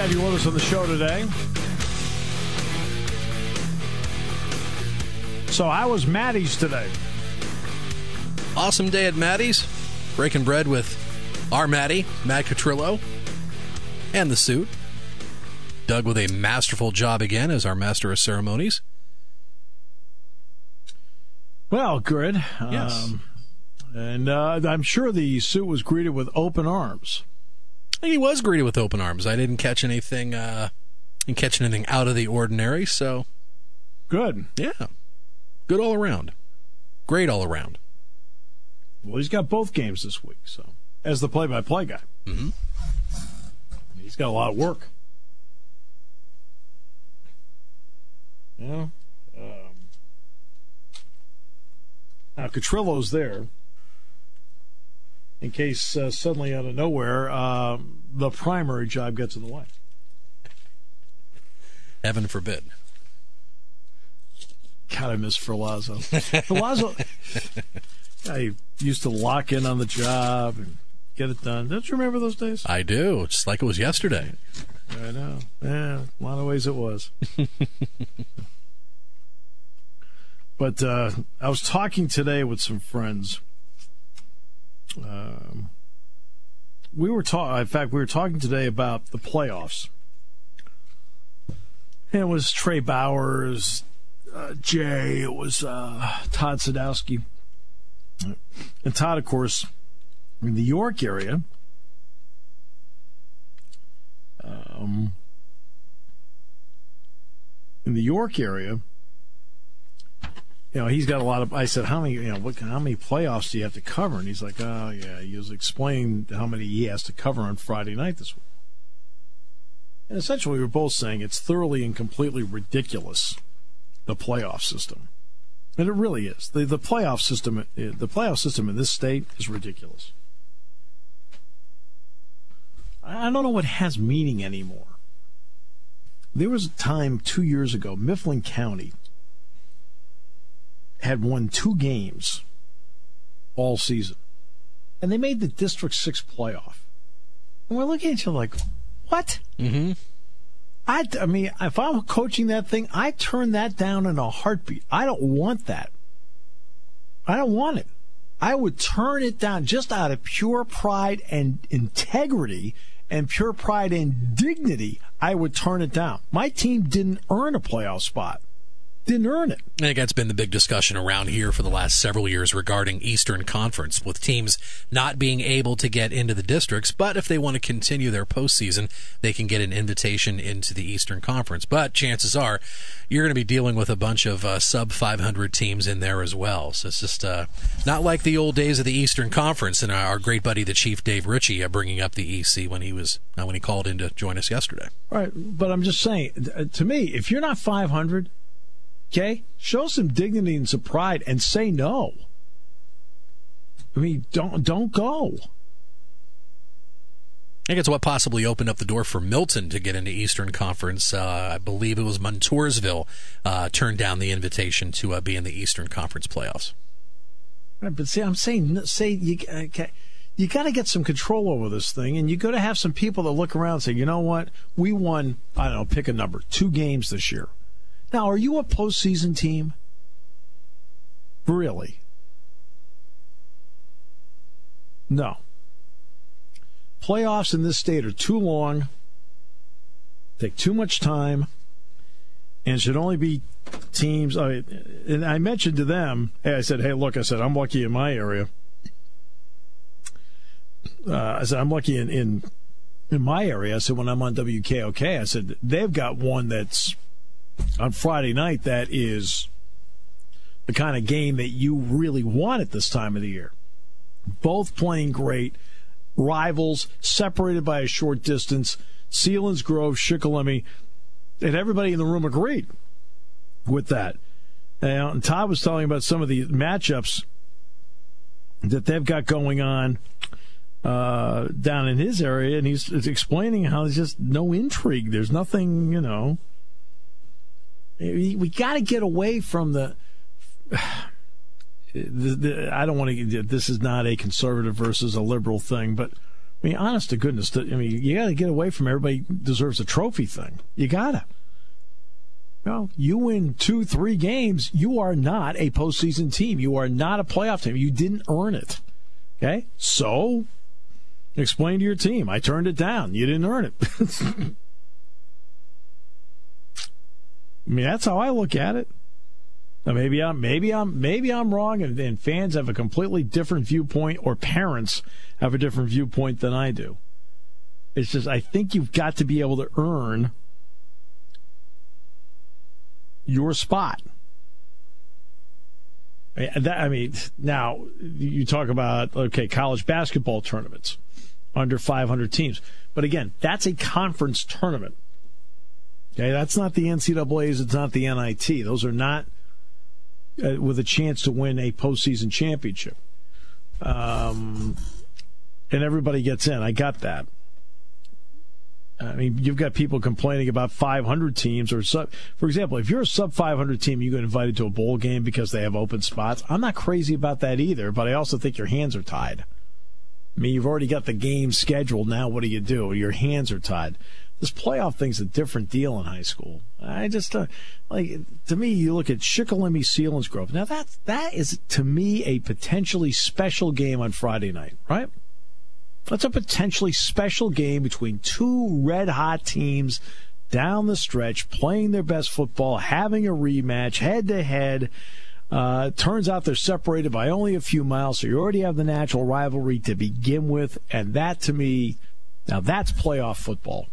To have you with us on the show today. So, how was Maddie's today? Awesome day at Maddie's. Breaking bread with our Maddie, Matt Catrillo, and the suit. Doug with a masterful job again as our master of ceremonies. Well, good. Yes. Um, and uh, I'm sure the suit was greeted with open arms. He was greeted with open arms. I didn't catch anything, uh, didn't catch anything out of the ordinary. So, Good. yeah, good all around. Great all around. Well, he's got both games this week, so as the play-by-play guy, Mhm. he's got a lot of work. Yeah. Um, now Catrillo's there. In case uh, suddenly out of nowhere um, the primary job gets in the way. Heaven forbid. God, I miss Ferlazzo. Ferlazzo, I used to lock in on the job and get it done. Don't you remember those days? I do, just like it was yesterday. I know. Yeah, a lot of ways it was. but uh, I was talking today with some friends. Um, we were talking. In fact, we were talking today about the playoffs. And it was Trey Bowers, uh, Jay. It was uh, Todd Sadowski, and Todd, of course, in the York area. Um, in the York area, you know, he's got a lot of. I said, how many, you know, what, how many playoffs do you have to cover? And he's like, oh yeah. He was explaining how many he has to cover on Friday night this week. And essentially, we were both saying it's thoroughly and completely ridiculous, the playoff system, and it really is. the The playoff system, the playoff system in this state is ridiculous. I don't know what has meaning anymore. There was a time two years ago, Mifflin County had won two games all season, and they made the District 6 playoff. And we're looking at you like, what? Mm-hmm. I, I mean, if I'm coaching that thing, I turn that down in a heartbeat. I don't want that. I don't want it. I would turn it down just out of pure pride and integrity and pure pride and dignity. I would turn it down. My team didn't earn a playoff spot. Didn't earn it. I think that's been the big discussion around here for the last several years regarding Eastern Conference, with teams not being able to get into the districts, but if they want to continue their postseason, they can get an invitation into the Eastern Conference. But chances are you're going to be dealing with a bunch of uh, sub 500 teams in there as well. So it's just uh, not like the old days of the Eastern Conference and our great buddy, the Chief Dave Ritchie, uh, bringing up the EC when he was when he called in to join us yesterday. Right, but I'm just saying, uh, to me, if you're not 500, okay, show some dignity and some pride and say no. I mean, don't don't go. I think it's what possibly opened up the door for Milton to get into Eastern Conference. Uh, I believe it was Montoursville uh, turned down the invitation to uh, be in the Eastern Conference playoffs. Right, but see, I'm saying, say you okay, you got to get some control over this thing, and you got to have some people that look around and say, you know what, we won. I don't know, pick a number, two games this year. Now, are you a postseason team? Really? No. Playoffs in this state are too long, take too much time, and should only be teams. I, and I mentioned to them, hey, I said, hey, look, I said, I'm lucky in my area. uh, I said I'm lucky in, in in my area. I said when I'm on WKOK, I said they've got one that's on Friday night that is the kind of game that you really want at this time of the year. Both playing great, rivals separated by a short distance. Selinsgrove, Shikellamy, and everybody in the room agreed with that. And Todd was telling about some of the matchups that they've got going on uh, down in his area, and he's explaining how there's just no intrigue. There's nothing, you know. We, got to get away from the, the, the. I don't want to. This is not a conservative versus a liberal thing, but I mean, honest to goodness, I mean, you got to get away from everybody deserves a trophy thing. You gotta. Know, you win two, three games, you are not a postseason team. You are not a playoff team. You didn't earn it. Okay, so explain to your team. I turned it down. You didn't earn it. I mean, that's how I look at it. Now, maybe I'm maybe I'm maybe I'm wrong, and, and fans have a completely different viewpoint, or parents have a different viewpoint than I do. It's just I think you've got to be able to earn your spot. I mean, now you talk about okay, college basketball tournaments under 500 teams, but again, that's a conference tournament. Okay, that's not the NCAA's. It's not the NIT. Those are not uh, with a chance to win a postseason championship. Um, and everybody gets in. I got that. I mean, you've got people complaining about 500 teams or sub. For example, if you're a sub 500 team, you get invited to a bowl game because they have open spots. I'm not crazy about that either, but I also think your hands are tied. I mean, you've already got the game scheduled. Now, what do you do? Your hands are tied. This playoff thing's a different deal in high school. I just uh, like to me, you look at Shikellamy Selinsgrove. Now that that is to me a potentially special game on Friday night, right? That's a potentially special game between two red hot teams down the stretch, playing their best football, having a rematch, head to head. Uh, turns out they're separated by only a few miles, so you already have the natural rivalry to begin with, and that to me, now that's playoff football.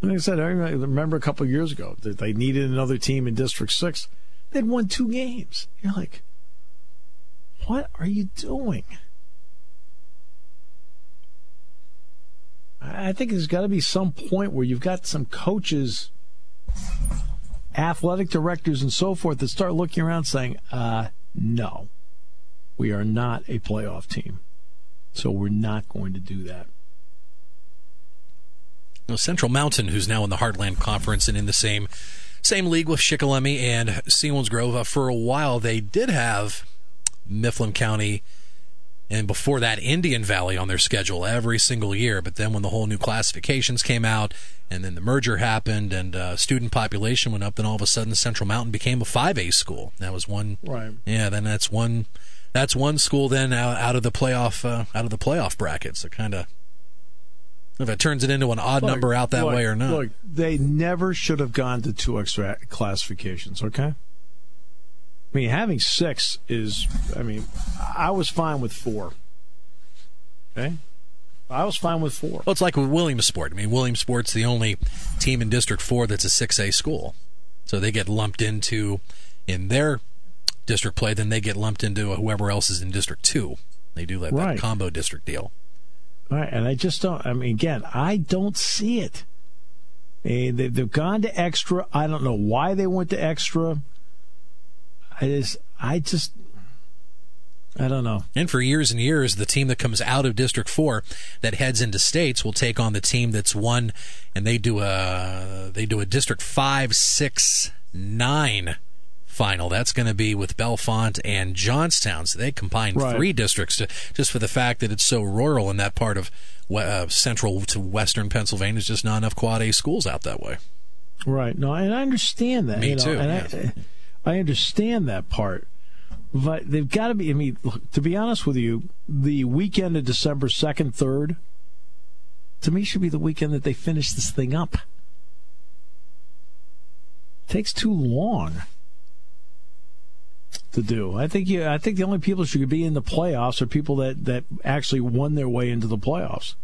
Like I said, I remember a couple years ago that they needed another team in District Six. They'd won two games. You're like, what are you doing? I think there's got to be some point where you've got some coaches, athletic directors, and so forth that start looking around saying, uh, no, we are not a playoff team. So we're not going to do that. Central Mountain, who's now in the Heartland Conference and in the same same league with Shikellamy and Selinsgrove, uh, for a while they did have Mifflin County, and before that, Indian Valley on their schedule every single year. But then when the whole new classifications came out, and then the merger happened, and uh, student population went up, then all of a sudden Central Mountain became a 5A school. That was one. Right. Yeah. Then that's one. That's one school then out, out of the playoff uh, out of the playoff bracket. So kind of if it turns it into an odd look, number out that look, way or not. Look, they never should have gone to two extra classifications. Okay. I mean, having six is, I mean, I was fine with four. Okay? I was fine with four. Well, it's like with Williamsport. I mean, Williamsport's the only team in District 4 that's a 6A school. So they get lumped into, in their district play, then they get lumped into whoever else is in District 2. They do that, right. that combo district deal. Right, and I just don't, I mean, again, I don't see it. Eh, they've gone to extra. I don't know why they went to extra. I just, I just, I don't know. And for years and years, the team that comes out of District Four that heads into states will take on the team that's won, and they do a they do a District Five, Six, Nine final. That's going to be with Bellefonte and Johnstown. So they combine right. three districts to, just for the fact that it's so rural in that part of uh, central to western Pennsylvania. There's just not enough quad A schools out that way. Right. No, and I understand that. Me you know, too. Yeah. I, I understand that part. But they've got to be. I mean, to be honest with you, the weekend of December second, third, to me should be the weekend that they finish this thing up. It takes too long. To do. I think you, I think the only people who should be in the playoffs are people that, that actually won their way into the playoffs.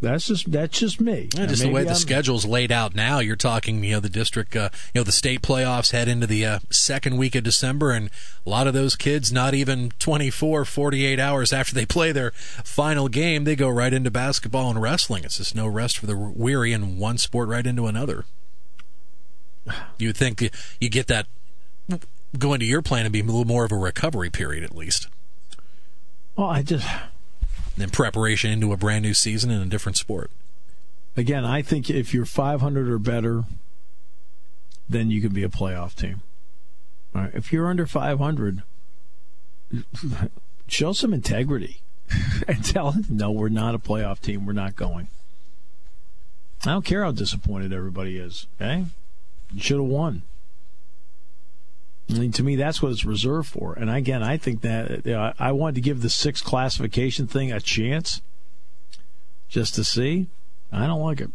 That's just that's just me. Yeah, just the way the I'm, schedule's laid out now, you're talking, you know, the district, uh, you know, the state playoffs head into the uh, second week of December, and a lot of those kids, not even 24, 48 hours after they play their final game, they go right into basketball and wrestling. It's just no rest for the weary, and one sport right into another. You would think you get that going to your plan and be a little more of a recovery period at least. Well, I just in preparation into a brand new season in a different sport. Again, I think if you're 500 or better, then you can be a playoff team. All right. If you're under 500, show some integrity and tell them, no, we're not a playoff team. We're not going. I don't care how disappointed everybody is. Okay, you should have won. Mean, to me, that's what it's reserved for. And again, I think that you know, I wanted to give the six classification thing a chance just to see. I don't like it.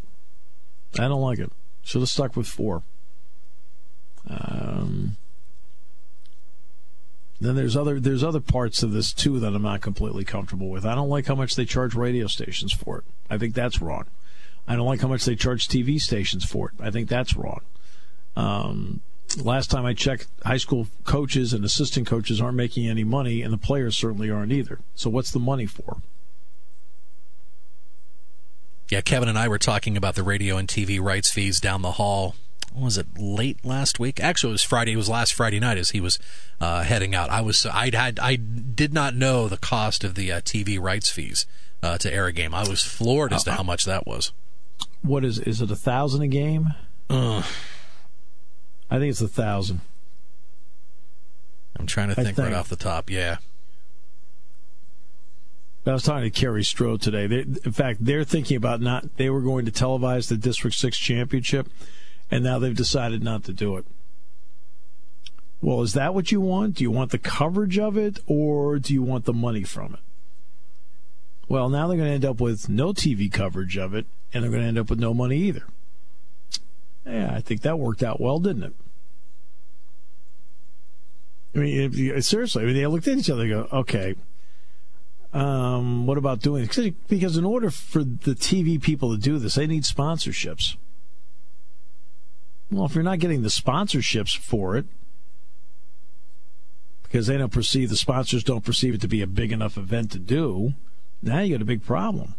I don't like it. Should have stuck with four. Um, then there's other there's other parts of this too that I'm not completely comfortable with. I don't like how much they charge radio stations for it. I think that's wrong. I don't like how much they charge TV stations for it. I think that's wrong. Um, last time I checked, high school coaches and assistant coaches aren't making any money, and the players certainly aren't either. So what's the money for? Yeah, Kevin and I were talking about the radio and TV rights fees down the hall. was it late last week? Actually, it was Friday. It was last Friday night as he was uh, heading out. I was I had I did not know the cost of the uh, TV rights fees uh, to air a game. I was floored as to uh, how much that was. What is is it a thousand a game? I think it's a thousand. I'm trying to think, think, right off the top. Yeah. I was talking to Kerry Strode today. They, in fact, they're thinking about not. They were going to televise the District Six championship, and now they've decided not to do it. Well, is that what you want? Do you want the coverage of it, or do you want the money from it? Well, now they're going to end up with no TV coverage of it, and they're going to end up with no money either. Yeah, I think that worked out well, didn't it? I mean, you, seriously, I mean, they looked at each other and go, okay, um, what about doing it? Because in order for the TV people to do this, they need sponsorships. Well, if you're not getting the sponsorships for it, because they don't perceive, the sponsors don't perceive it to be a big enough event to do, now you got a big problem.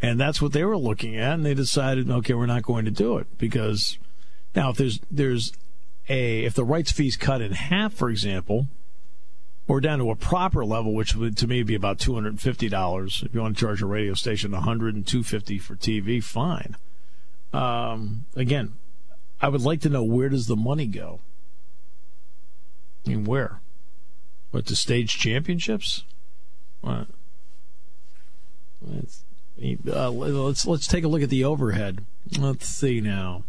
And that's what they were looking at, and they decided, okay, we're not going to do it because now if there's there's a if the rights fees cut in half, for example, or down to a proper level, which would to me be about two hundred and fifty dollars. If you want to charge a radio station one hundred and two fifty for TV, fine. Um, again, I would like to know where does the money go. I mean, where? What to stage championships? What? Uh, let's let's take a look at the overhead. Let's see now.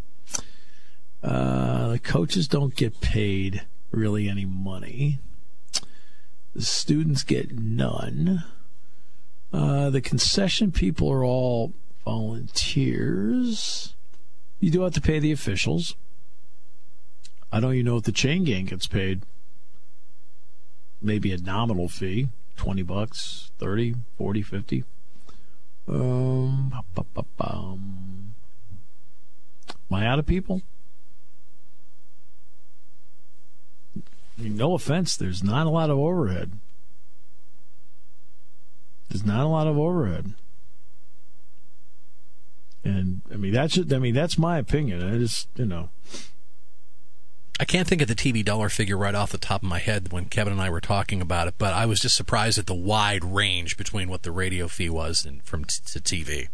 Uh, coaches don't get paid really any money. The students get none. Uh, the concession people are all volunteers. You do have to pay the officials. I don't even know if the chain gang gets paid. Maybe a nominal fee 20 bucks, 30, 40, 50. Um, Am I out of people? I mean, no offense, there's not a lot of overhead. There's not a lot of overhead. And I mean that's I mean that's my opinion. I just you know I can't think of the TV dollar figure right off the top of my head when Kevin and I were talking about it, but I was just surprised at the wide range between what the radio fee was and from t- to TV.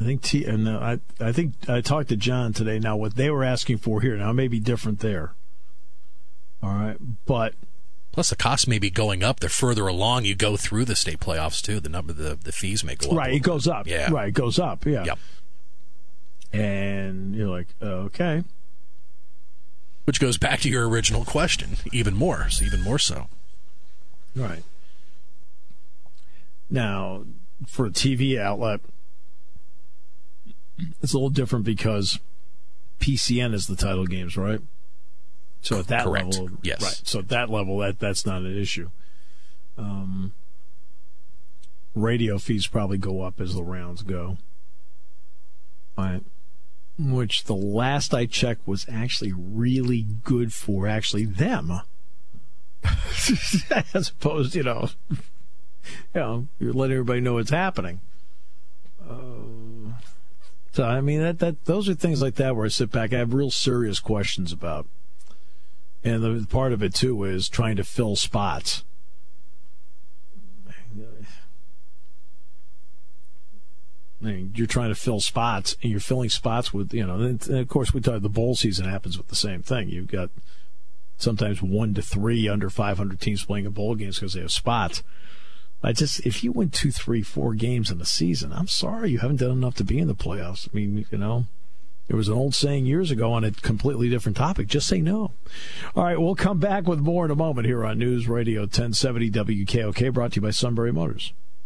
I think T and uh, I I think I talked to John today. Now what they were asking for here now may be different there. All right, but plus the cost may be going up. The further along you go through the state playoffs too, the number the the fees may go up. Right, it goes up. Yeah, right, it goes up. Yeah. Yep. And you're like, okay. Which goes back to your original question, even more, so even more so. Right. Now, for a TV outlet, it's a little different because PCN is the title games, right? So at that Correct. level, Yes. right. So at that level, that that's not an issue. Um, radio fees probably go up as the rounds go. Right. Which the last I checked was actually really good for actually them. as opposed, you know, you know, you're letting everybody know what's happening. Uh, so I mean that that those are things like that where I sit back, I have real serious questions about, and the part of it too is trying to fill spots. I mean, you're trying to fill spots, and you're filling spots with you know. And of course, we talk the bowl season happens with the same thing. You've got sometimes one to three under 500 teams playing in bowl games because they have spots. I just, if you win two, three, four games in a season, I'm sorry you haven't done enough to be in the playoffs. I mean, you know, there was an old saying years ago on a completely different topic. Just say no. All right, we'll come back with more in a moment here on News Radio 1070 WKOK, brought to you by Sunbury Motors.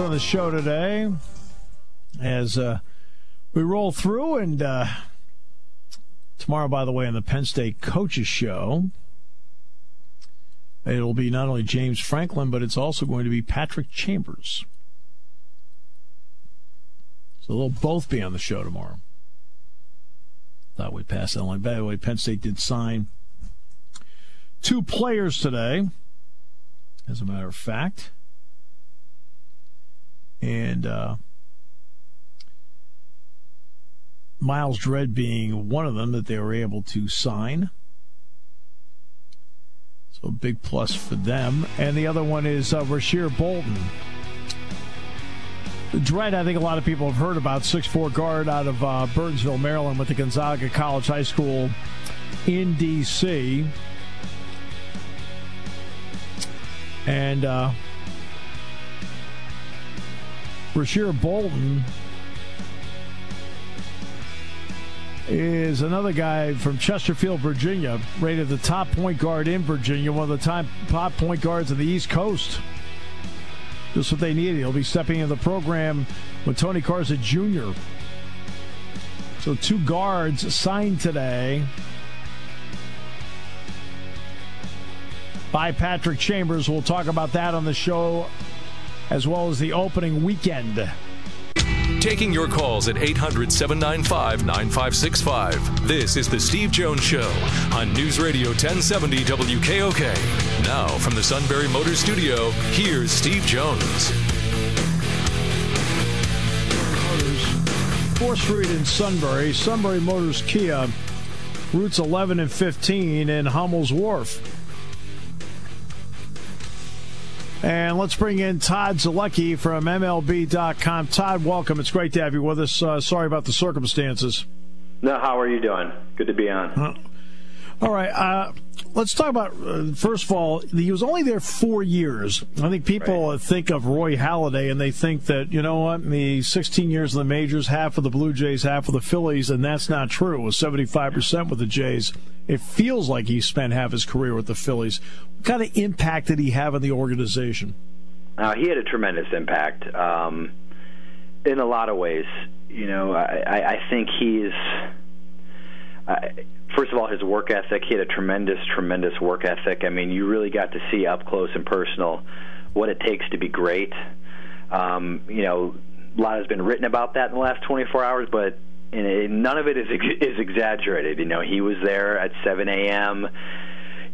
On the show today as uh, we roll through. And uh, tomorrow, by the way, on the Penn State Coaches Show, it'll be not only James Franklin, but it's also going to be Patrick Chambers. So they'll both be on the show tomorrow. Thought we'd pass that on. By the way, Penn State did sign two players today, as a matter of fact. And uh, Myles Dread being one of them that they were able to sign. So a big plus for them. And the other one is uh, Rasir Bolton. Dread, I think a lot of people have heard about, 6'4 guard out of uh, Burtonsville, Maryland, with the Gonzaga College High School in D.C. And uh, Rasir Bolton is another guy from Chesterfield, Virginia, rated the top point guard in Virginia, one of the top, point guards on the East Coast. Just what they needed. He'll be stepping into the program with Tony Garza Jr. So two guards signed today by Patrick Chambers. We'll talk about that on the show as well as the opening weekend. Taking your calls at 800 795 9565. This is The Steve Jones Show on News Radio 1070 WKOK. Now, from the Sunbury Motors Studio, here's Steve Jones. Fourth Street in Sunbury, Sunbury Motors Kia, routes 11 and 15 in Hummel's Wharf. And let's bring in Todd Zolecki from MLB.com. Todd, welcome. It's great to have you with us. Uh, sorry about the circumstances. No, how are you doing? Good to be on. Uh, all right. Uh, let's talk about, uh, first of all, he was only there four years. I think people Right. think of Roy Halladay and they think that, you know what, the 16 years in the majors, half of the Blue Jays, half of the Phillies, and that's not true. It was 75% with the Jays. It feels like he spent half his career with the Phillies. What kind of impact did he have on the organization? Uh, he had a tremendous impact um, in a lot of ways. you know, I, I think he's. First of all, his work ethic. He had a tremendous, tremendous work ethic. I mean, you really got to see up close and personal what it takes to be great. Um, you know, a lot has been written about that in the last 24 hours, but none of it is is exaggerated. You know, he was there at 7 a.m.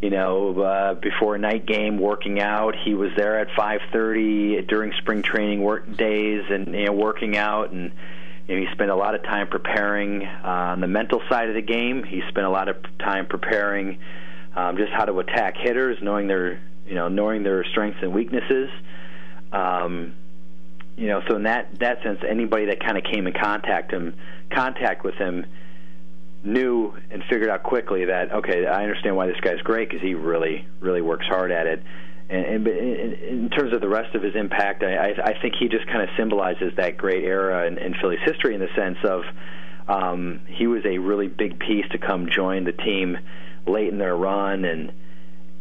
You know, uh, before a night game, working out. He was there at 5:30 during spring training work days, and you know, working out and you know, he spent a lot of time preparing uh, on the mental side of the game. He spent a lot of time preparing um, just how to attack hitters, knowing their you know knowing their strengths and weaknesses. Um, you know, so in that that sense, anybody that kind of came in contact him contact with him knew and figured out quickly that okay, I understand why this guy's great because he really really works hard at it. And, and in terms of the rest of his impact, I, I think he just kind of symbolizes that great era in, in Phillies history in the sense of um, he was a really big piece to come join the team late in their run, and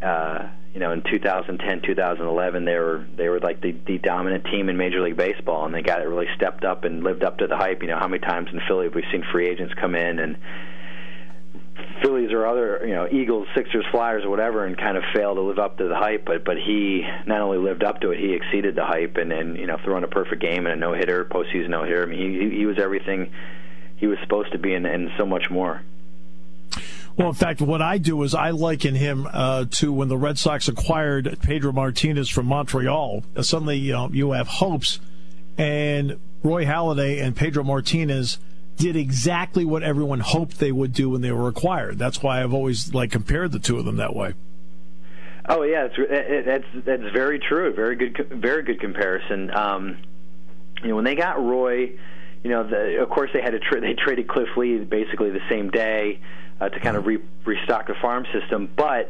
uh, you know in 2010, 2011 they were they were like the, the dominant team in Major League Baseball, and they got it really stepped up and lived up to the hype. You know how many times in Philly have we seen free agents come in and Phillies or other, you know, Eagles, Sixers, Flyers, or whatever, and kind of failed to live up to the hype. But but he not only lived up to it, he exceeded the hype, and and you know, throwing a perfect game and a no hitter, postseason no hitter. I mean, he he was everything he was supposed to be, and, and so much more. Well, in fact, what I do is I liken him uh, to when the Red Sox acquired Pedro Martinez from Montreal. Uh, suddenly, you, know, you have hopes, and Roy Halladay and Pedro Martinez did exactly what everyone hoped they would do when they were acquired. That's why I've always like compared the two of them that way. Oh yeah, it, that's that's very true. Very good, very good comparison. Um, you know, when they got Roy, you know, the, of course they had to tra- they traded Cliff Lee basically the same day uh, to kind of re- restock the farm system, but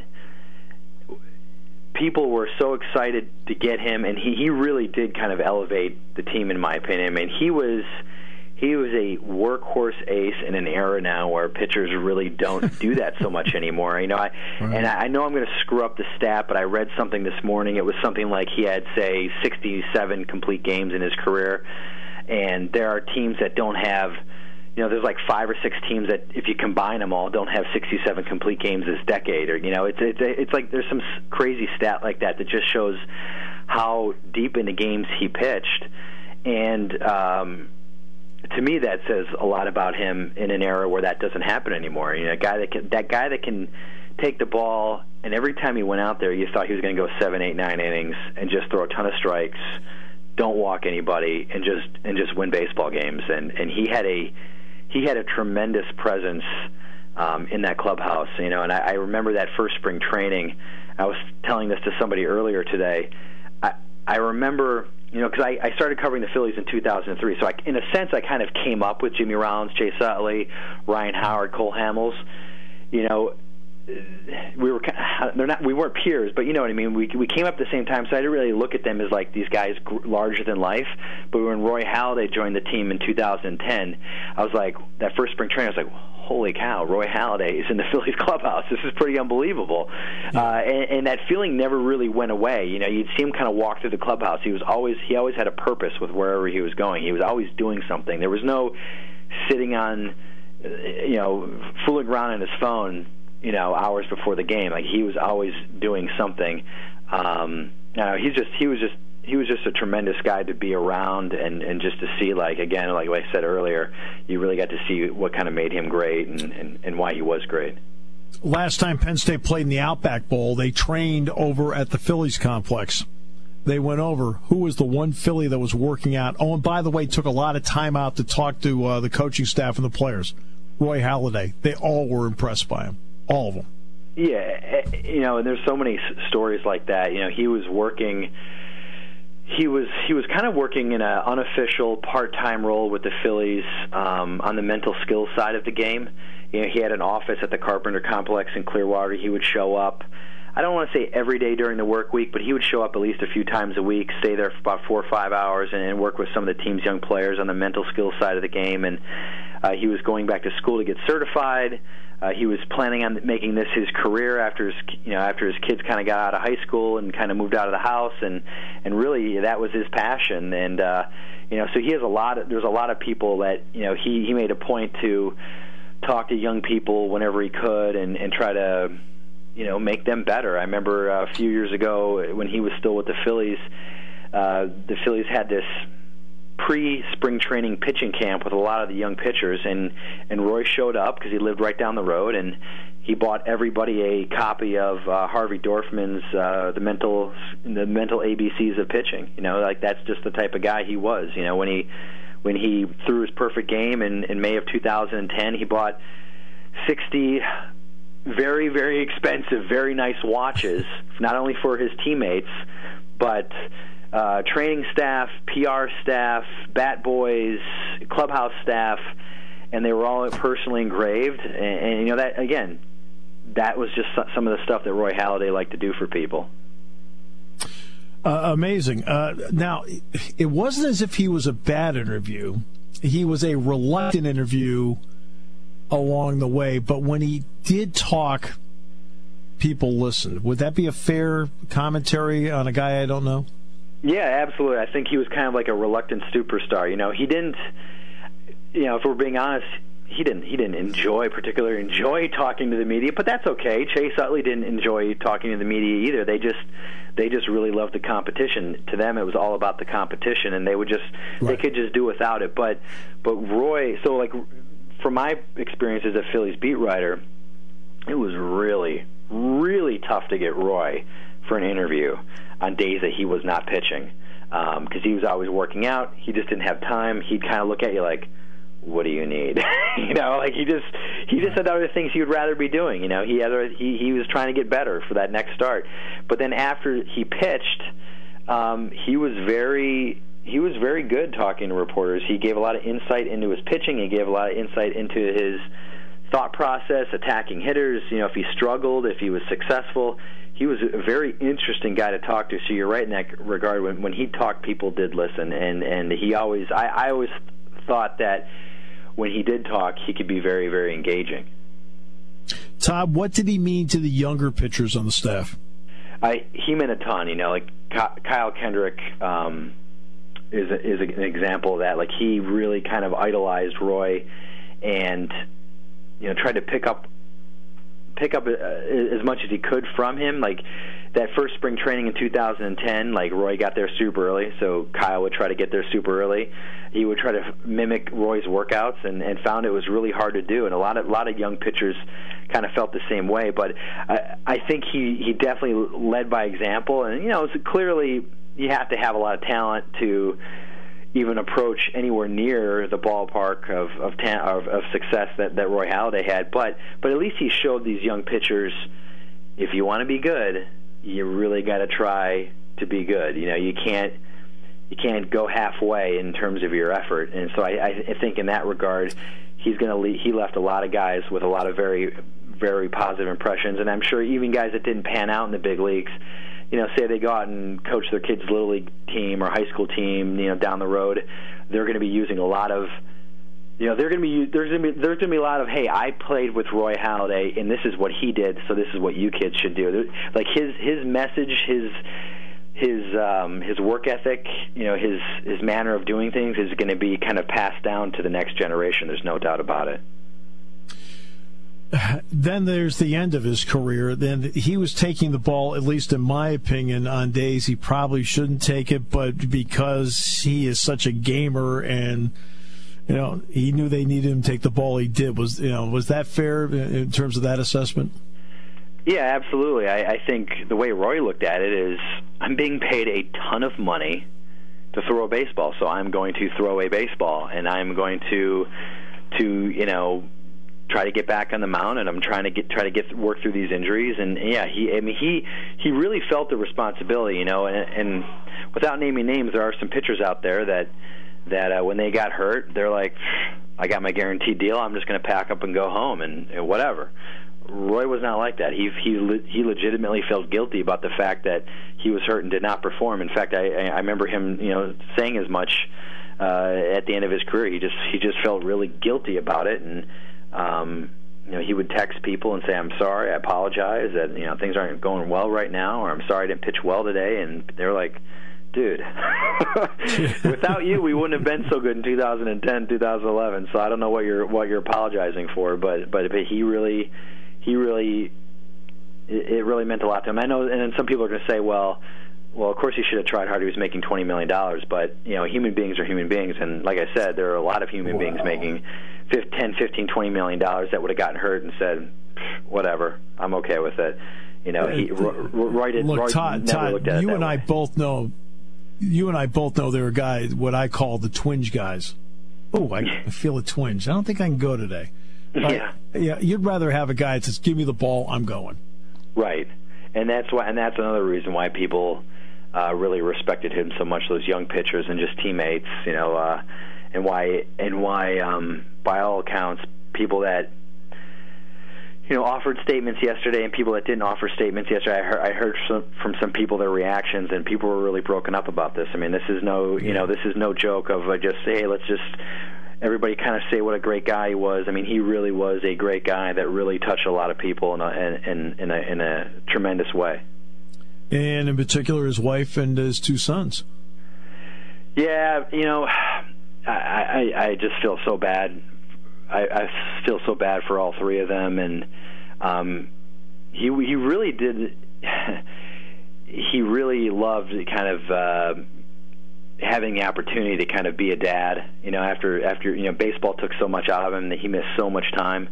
people were so excited to get him, and he he really did kind of elevate the team in my opinion. I mean, he was he was a workhorse ace in an era now where pitchers really don't do that so much anymore. You know, I right. and I know I'm going to screw up the stat, but I read something this morning. It was something like he had say 67 complete games in his career, and there are teams that don't have. You know, there's like five or six teams that, if you combine them all, don't have 67 complete games this decade. Or you know, it's it's it's like there's some crazy stat like that that just shows how deep into games he pitched, and um, to me that says a lot about him in an era where that doesn't happen anymore. You know, a guy that can, that guy that can take the ball and every time he went out there, you thought he was going to go seven, eight, nine innings and just throw a ton of strikes, don't walk anybody, and just and just win baseball games. And and he had a he had a tremendous presence um, in that clubhouse. You know, and I, I remember that first spring training. I was telling this to somebody earlier today. I I remember you know, because I, I started covering the Phillies in 2003. So, I, in a sense, I kind of came up with Jimmy Rollins, Chase Utley, Ryan Howard, Cole Hamels. You know, we were they're not we weren't peers, but you know what I mean. We we came up at the same time, so I didn't really look at them as like these guys larger than life. But when Roy Halladay joined the team in 2010, I was like that first spring training. I was like, holy cow, Roy Halladay is in the Phillies clubhouse. This is pretty unbelievable. Yeah. Uh, and, and that feeling never really went away. You know, you'd see him kind of walk through the clubhouse. He was always he always had a purpose with wherever he was going. He was always doing something. There was no sitting on, you know, fooling around on his phone you know hours before the game. Like he was always doing something. Um, you know, he's just he was just he was just a tremendous guy to be around and and just to see like again like I said earlier, you really got to see what kind of made him great and and, and why he was great. Last time Penn State played in the Outback Bowl, they trained over at the Phillies complex. They went over who was the one Philly that was working out. Oh, and by the way, took a lot of time out to talk to uh, the coaching staff and the players. Roy Halladay. They all were impressed by him all of them. Yeah, eh, you know, and there's so many stories like that. You know, he was working he was he was kind of working in an unofficial part-time role with the Phillies um, on the mental skills side of the game. You know, he had an office at the Carpenter Complex in Clearwater. He would show up. I don't want to say every day during the work week, but he would show up at least a few times a week, stay there for about four or five hours, and, and work with some of the team's young players on the mental skills side of the game. And Uh, he was going back to school to get certified. Uh, he was planning on making this his career after his you know after his kids kind of got out of high school and kind of moved out of the house and and really that was his passion and uh, you know so he has a lot of there's a lot of people that you know he he made a point to talk to young people whenever he could and and try to you know make them better. I remember a few years ago when he was still with the Phillies, uh, the Phillies had this pre spring training pitching camp with a lot of the young pitchers and and Roy showed up because he lived right down the road and he bought everybody a copy of uh, Harvey Dorfman's uh, the mental the mental ABCs of pitching you know like that's just the type of guy he was you know when he when he threw his perfect game in in May of 2010 he bought 60 very very expensive very nice watches not only for his teammates but uh, training staff, PR staff, bat boys, clubhouse staff, and they were all personally engraved. And, and you know that again, that was just some of the stuff that Roy Halladay liked to do for people. Uh, amazing. Uh, now, it wasn't as if he was a bad interview. He was a reluctant interview along the way, but when he did talk, people listened. Would that be a fair commentary on a guy I don't know? Yeah, absolutely. I think he was kind of like a reluctant superstar. You know, he didn't. You know, if we're being honest, he didn't. He didn't enjoy particularly enjoy talking to the media, but that's okay. Chase Utley didn't enjoy talking to the media either. They just they just really loved the competition. To them, it was all about the competition, and they would just right. they could just do without it. But but Roy, so like from my experience as a Phillies beat writer, it was really really tough to get Roy for an interview on days that he was not pitching because um, he was always working out. He just didn't have time. He'd kind of look at you like, "What do you need?" you know, like he just he just had other things he would rather be doing. You know, he had he he was trying to get better for that next start. But then after he pitched, um, he was very he was very good talking to reporters. He gave a lot of insight into his pitching. He gave a lot of insight into his thought process, attacking hitters. You know, if he struggled, if he was successful he was a very interesting guy to talk to. So you're right in that regard. When when he talked, people did listen, and and he always I, I always thought that when he did talk, he could be very very engaging. Todd, what did he mean to the younger pitchers on the staff? I he meant a ton. You know, like Kyle Kendrick um, is a, is an example of that. Like he really kind of idolized Roy, and you know tried to pick up pick up uh, as much as he could from him. Like that first spring training in 2010, like Roy got there super early, so Kyle would try to get there super early. He would try to mimic Roy's workouts, and, and found it was really hard to do. And a lot of a lot of young pitchers kind of felt the same way. But I, I think he he definitely led by example, and you know, it's clearly you have to have a lot of talent to even approach anywhere near the ballpark of of, of, of success that, that Roy Halladay had. But but at least he showed these young pitchers, if you want to be good, you really got to try to be good. You know, you can't you can't go halfway in terms of your effort. And so I, I think in that regard, he's going to he left a lot of guys with a lot of very very positive impressions. And I'm sure even guys that didn't pan out in the big leagues you know, say they go out and coach their kids' little league team or high school team, you know, down the road, they're going to be using a lot of you know they're going to be there's going to be there's going to be a lot of hey I played with Roy Halladay and this is what he did so this is what you kids should do. Like his his message his his um his work ethic you know his his manner of doing things is going to be kind of passed down to the next generation. There's no doubt about it then there's the end of his career. Then he was taking the ball, at least in my opinion, on days he probably shouldn't take it, but because he is such a gamer and you know he knew they needed him to take the ball, he did. Was you know was that fair in terms of that assessment? Yeah, absolutely. I, I think the way Roy looked at it is, I'm being paid a ton of money to throw a baseball, so I'm going to throw a baseball, and I'm going to to you know try to get back on the mound, and I'm trying to get try to get work through these injuries. And yeah, he I mean he he really felt the responsibility, you know. And, and without naming names, there are some pitchers out there that that uh, when they got hurt, they're like, I got my guaranteed deal. I'm just going to pack up and go home and, and whatever. Roy was not like that. He he he legitimately felt guilty about the fact that he was hurt and did not perform. In fact, I I remember him you know saying as much uh, at the end of his career. He just he just felt really guilty about it, and um, you know he would text people and say, "I'm sorry, I apologize that you know things aren't going well right now, or I'm sorry I didn't pitch well today," and they're like dude, without you, we wouldn't have been so good in 2010, 2011. So I don't know what you're what you're apologizing for, but but, but he really, he really, it, it really meant a lot to him. I know, and then some people are going to say, well. Well, of course he should have tried harder. He was making twenty million dollars, but you know, human beings are human beings, and like I said, there are a lot of human wow. beings making ten, fifteen, twenty million dollars that would have gotten hurt and said, "Whatever, I'm okay with it." You know, he uh, right. Look, Todd, Todd you and way. I both know you and I both know there are guys, what I call the twinge guys. Oh, I feel a twinge. I don't think I can go today. But, yeah. Yeah. You'd rather have a guy that says, give me the ball, I'm going. Right. And that's why, and that's another reason why people uh, really respected him so much, those young pitchers and just teammates, you know, uh, and why, and why, um, by all accounts, people that you know, offered statements yesterday and people that didn't offer statements yesterday. I heard, I heard some, from some people their reactions, and people were really broken up about this. I mean, this is no, you know, this is no joke of uh, just hey, let's just everybody kind of say what a great guy he was. I mean, he really was a great guy that really touched a lot of people in a in in a, in a tremendous way. And in particular, his wife and his two sons. Yeah, you know, I I, I just feel so bad I, I feel so bad for all three of them, and um, he he really did. he really loved kind of uh, having the opportunity to kind of be a dad. You know, after after you know baseball took so much out of him that he missed so much time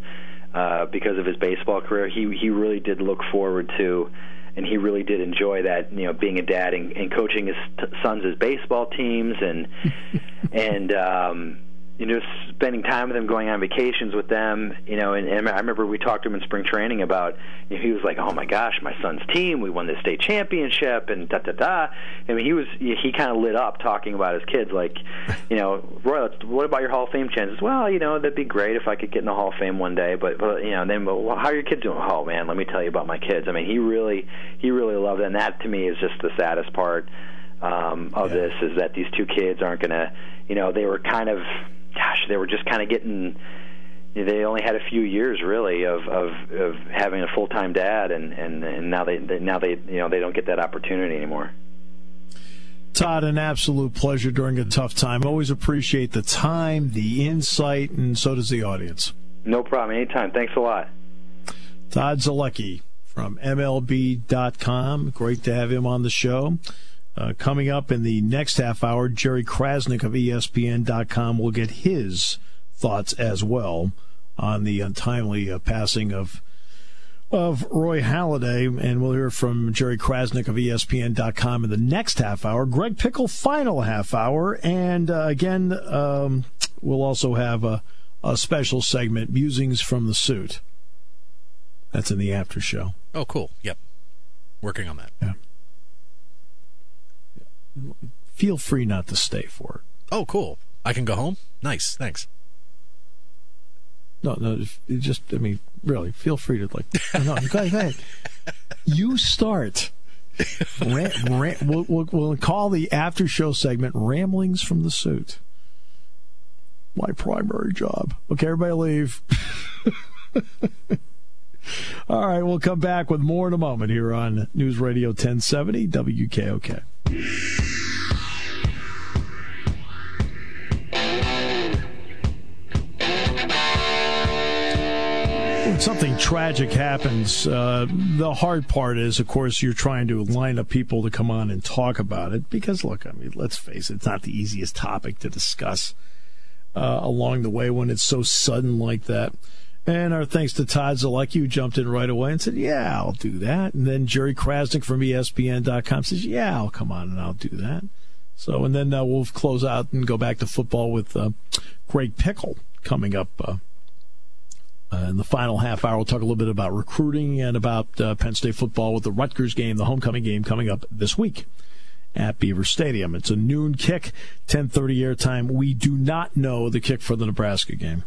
uh, because of his baseball career. He he really did look forward to. And he really did enjoy that, you know, being a dad and, and coaching his t- sons' baseball teams, and and um, you know, spending time with them, going on vacations with them, you know, and, and I remember we talked to him in spring training about, you know, he was like, oh my gosh, my son's team, we won the state championship, and da da da. I mean, he was he kind of lit up talking about his kids, like, you know, Roy, what about your Hall of Fame chances? Well, you know, that'd be great if I could get in the Hall of Fame one day, but, but you know, then well, how are your kids doing? Oh man, let me tell you about my kids. I mean, he really he really loved it, and that to me is just the saddest part um, of yeah. this is that these two kids aren't going to, you know, they were kind of gosh, they were just kind of getting. They only had a few years really of of, of having a full time dad, and, and and now they, they now they you know they don't get that opportunity anymore. Todd, an absolute pleasure during a tough time. Always appreciate the time, the insight, and so does the audience. No problem. Anytime. Thanks a lot. Todd Zolecki from MLB.com. Great to have him on the show. Uh, coming up in the next half hour, Jerry Crasnick of ESPN.com will get his thoughts as well on the untimely uh, passing of of Roy Halladay, and we'll hear from Jerry Crasnick of ESPN.com in the next half hour. Greg Pickel, final half hour, and uh, again, um, we'll also have a, a special segment, musings from the suit. That's in the after show. Oh, cool. Yep, working on that. Yeah feel free not to stay for it. Oh, cool. I can go home? Nice. Thanks. No, no, just, I mean, really, feel free to, like, no, go ahead. You start. Ram, ram, we'll, we'll, we'll call the after show segment Ramblings from the Suit. My primary job. Okay, everybody leave. All right, we'll come back with more in a moment here on News Radio 1070 WKOK. When something tragic happens, uh, the hard part is, of course, you're trying to line up people to come on and talk about it. Because, look, I mean, let's face it, it's not the easiest topic to discuss uh, along the way when it's so sudden like that. And our thanks to Todd Zolecki, who jumped in right away and said, Yeah, I'll do that. And then Jerry Crasnick from ESPN.com says, Yeah, I'll come on and I'll do that. So, and then uh, we'll close out and go back to football with uh, Greg Pickel coming up uh, in the final half hour. We'll talk a little bit about recruiting and about uh, Penn State football with the Rutgers game, the homecoming game coming up this week at Beaver Stadium. It's a noon kick, 10:30 airtime. We do not know the kick for the Nebraska game.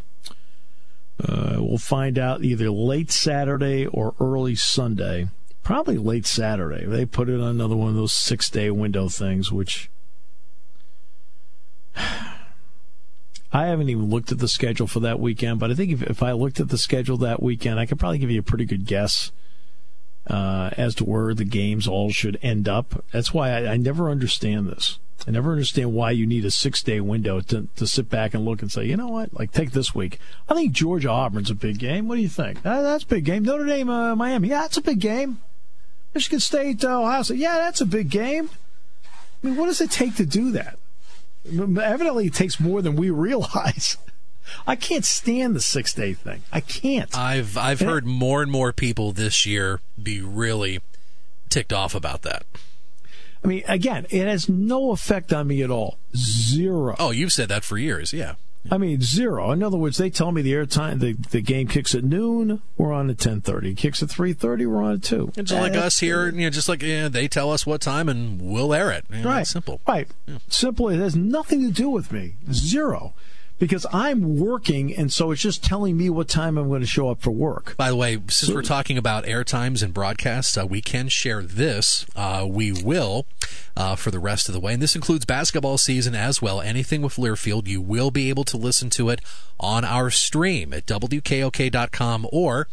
Uh, we'll find out either late Saturday or early Sunday. Probably late Saturday. They put it on another one of those six day window things, which I haven't even looked at the schedule for that weekend, but I think if, if I looked at the schedule that weekend, I could probably give you a pretty good guess uh, as to where the games all should end up. That's why I, I never understand this. I never understand why you need a six day window to, to sit back and look and say, you know what? Like, take this week. I think Georgia Auburn's a big game. What do you think? Uh, that's a big game. Notre Dame, uh, Miami. Yeah, that's a big game. Michigan State, uh, Ohio State. Yeah, that's a big game. I mean, what does it take to do that? Evidently, it takes more than we realize. I can't stand the six day thing. I can't. I've I've and heard more and more people this year be really ticked off about that. I mean, again, it has no effect on me at all. Zero. Oh, you've said that for years, yeah. I mean, zero. In other words, they tell me the airtime, the, the game kicks at noon, we're on at 10.30. Kicks at 3.30, we're on at 2. It's like us here, you know, just like yeah, they tell us what time and we'll air it. You know, right. simple. Right. Yeah. Simple. It has nothing to do with me. Zero because I'm working, and so it's just telling me what time I'm going to show up for work. By the way, since we're talking about air times and broadcasts, uh, we can share this. Uh, we will uh, for the rest of the way, and this includes basketball season as well. Anything with Learfield, you will be able to listen to it on our stream at wkok.com or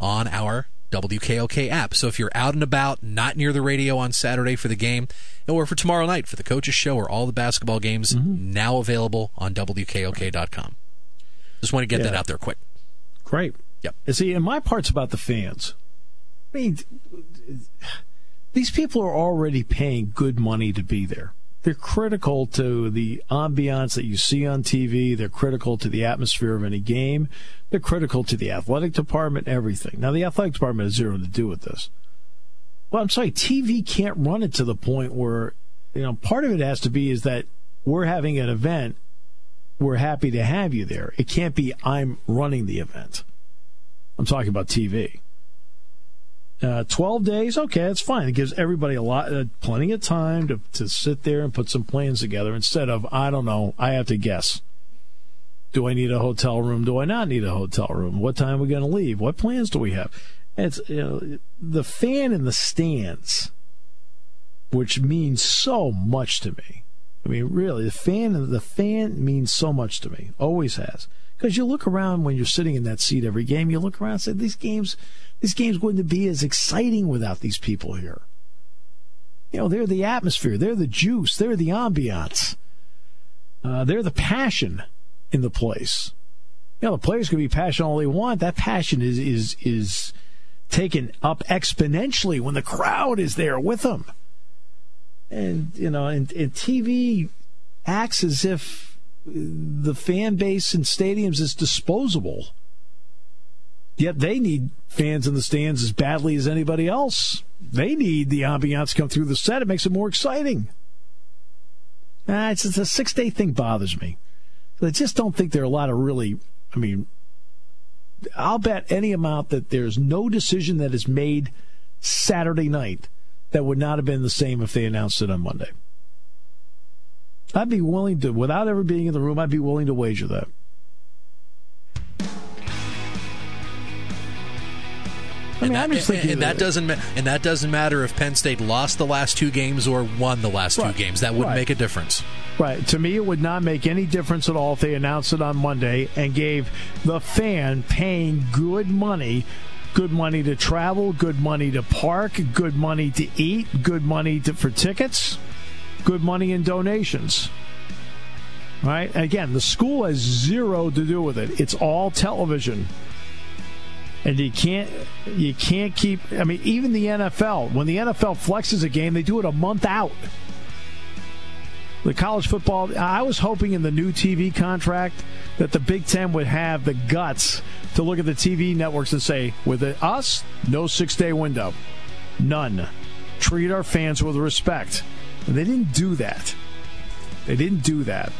on our WKOK app. So if you're out and about, not near the radio on Saturday for the game, or for tomorrow night for the coaches show or all the basketball games, mm-hmm. now available on WKOK.com. Just want to get yeah. that out there quick. Great. Yep. And see, and my part's about the fans. I mean, these people are already paying good money to be there. They're critical to the ambiance that you see on TV. They're critical to the atmosphere of any game. They're critical to the athletic department, everything. Now, the athletic department has zero to do with this. Well, I'm sorry, TV can't run it to the point where, you know, part of it has to be is that we're having an event. We're happy to have you there. It can't be I'm running the event. I'm talking about TV. Uh, 12 days, okay, that's fine. It gives everybody a lot, uh, plenty of time to, to sit there and put some plans together instead of, I don't know, I have to guess. Do I need a hotel room? Do I not need a hotel room? What time are we going to leave? What plans do we have? It's you know, the fan in the stands, which means so much to me. I mean, really, the fan the fan means so much to me. Always has. Because you look around when you're sitting in that seat every game, you look around and say, these games this game's going to be as exciting without these people here. You know, they're the atmosphere, they're the juice, they're the ambiance, uh, they're the passion in the place. You know, the players can be passionate all they want. That passion is is is taken up exponentially when the crowd is there with them. And you know, and, and TV acts as if the fan base in stadiums is disposable. Yet they need fans in the stands as badly as anybody else. They need the ambiance come through the set. It makes it more exciting. Ah, it's, it's a six day thing bothers me. I just don't think there are a lot of really, I mean, I'll bet any amount that there's no decision that is made Saturday night that would not have been the same if they announced it on Monday. I'd be willing to, without ever being in the room, I'd be willing to wager that. I mean, and I'm that, just thinking, and, that doesn't and that doesn't matter if Penn State lost the last two games or won the last right, two games. That wouldn't right. make a difference. Right. To me, it would not make any difference at all if they announced it on Monday and gave the fan paying good money good money to travel, good money to park, good money to eat, good money to, for tickets, good money in donations. Right? Again, the school has zero to do with it. It's all television and you can't you can't keep. I mean, even the NFL when the NFL flexes a game, they do it a month out. The college football, I was hoping in the new TV contract that the Big Ten would have the guts to look at the TV networks and say, with us, no six day window. None. Treat our fans with respect. And they didn't do that. They didn't do that.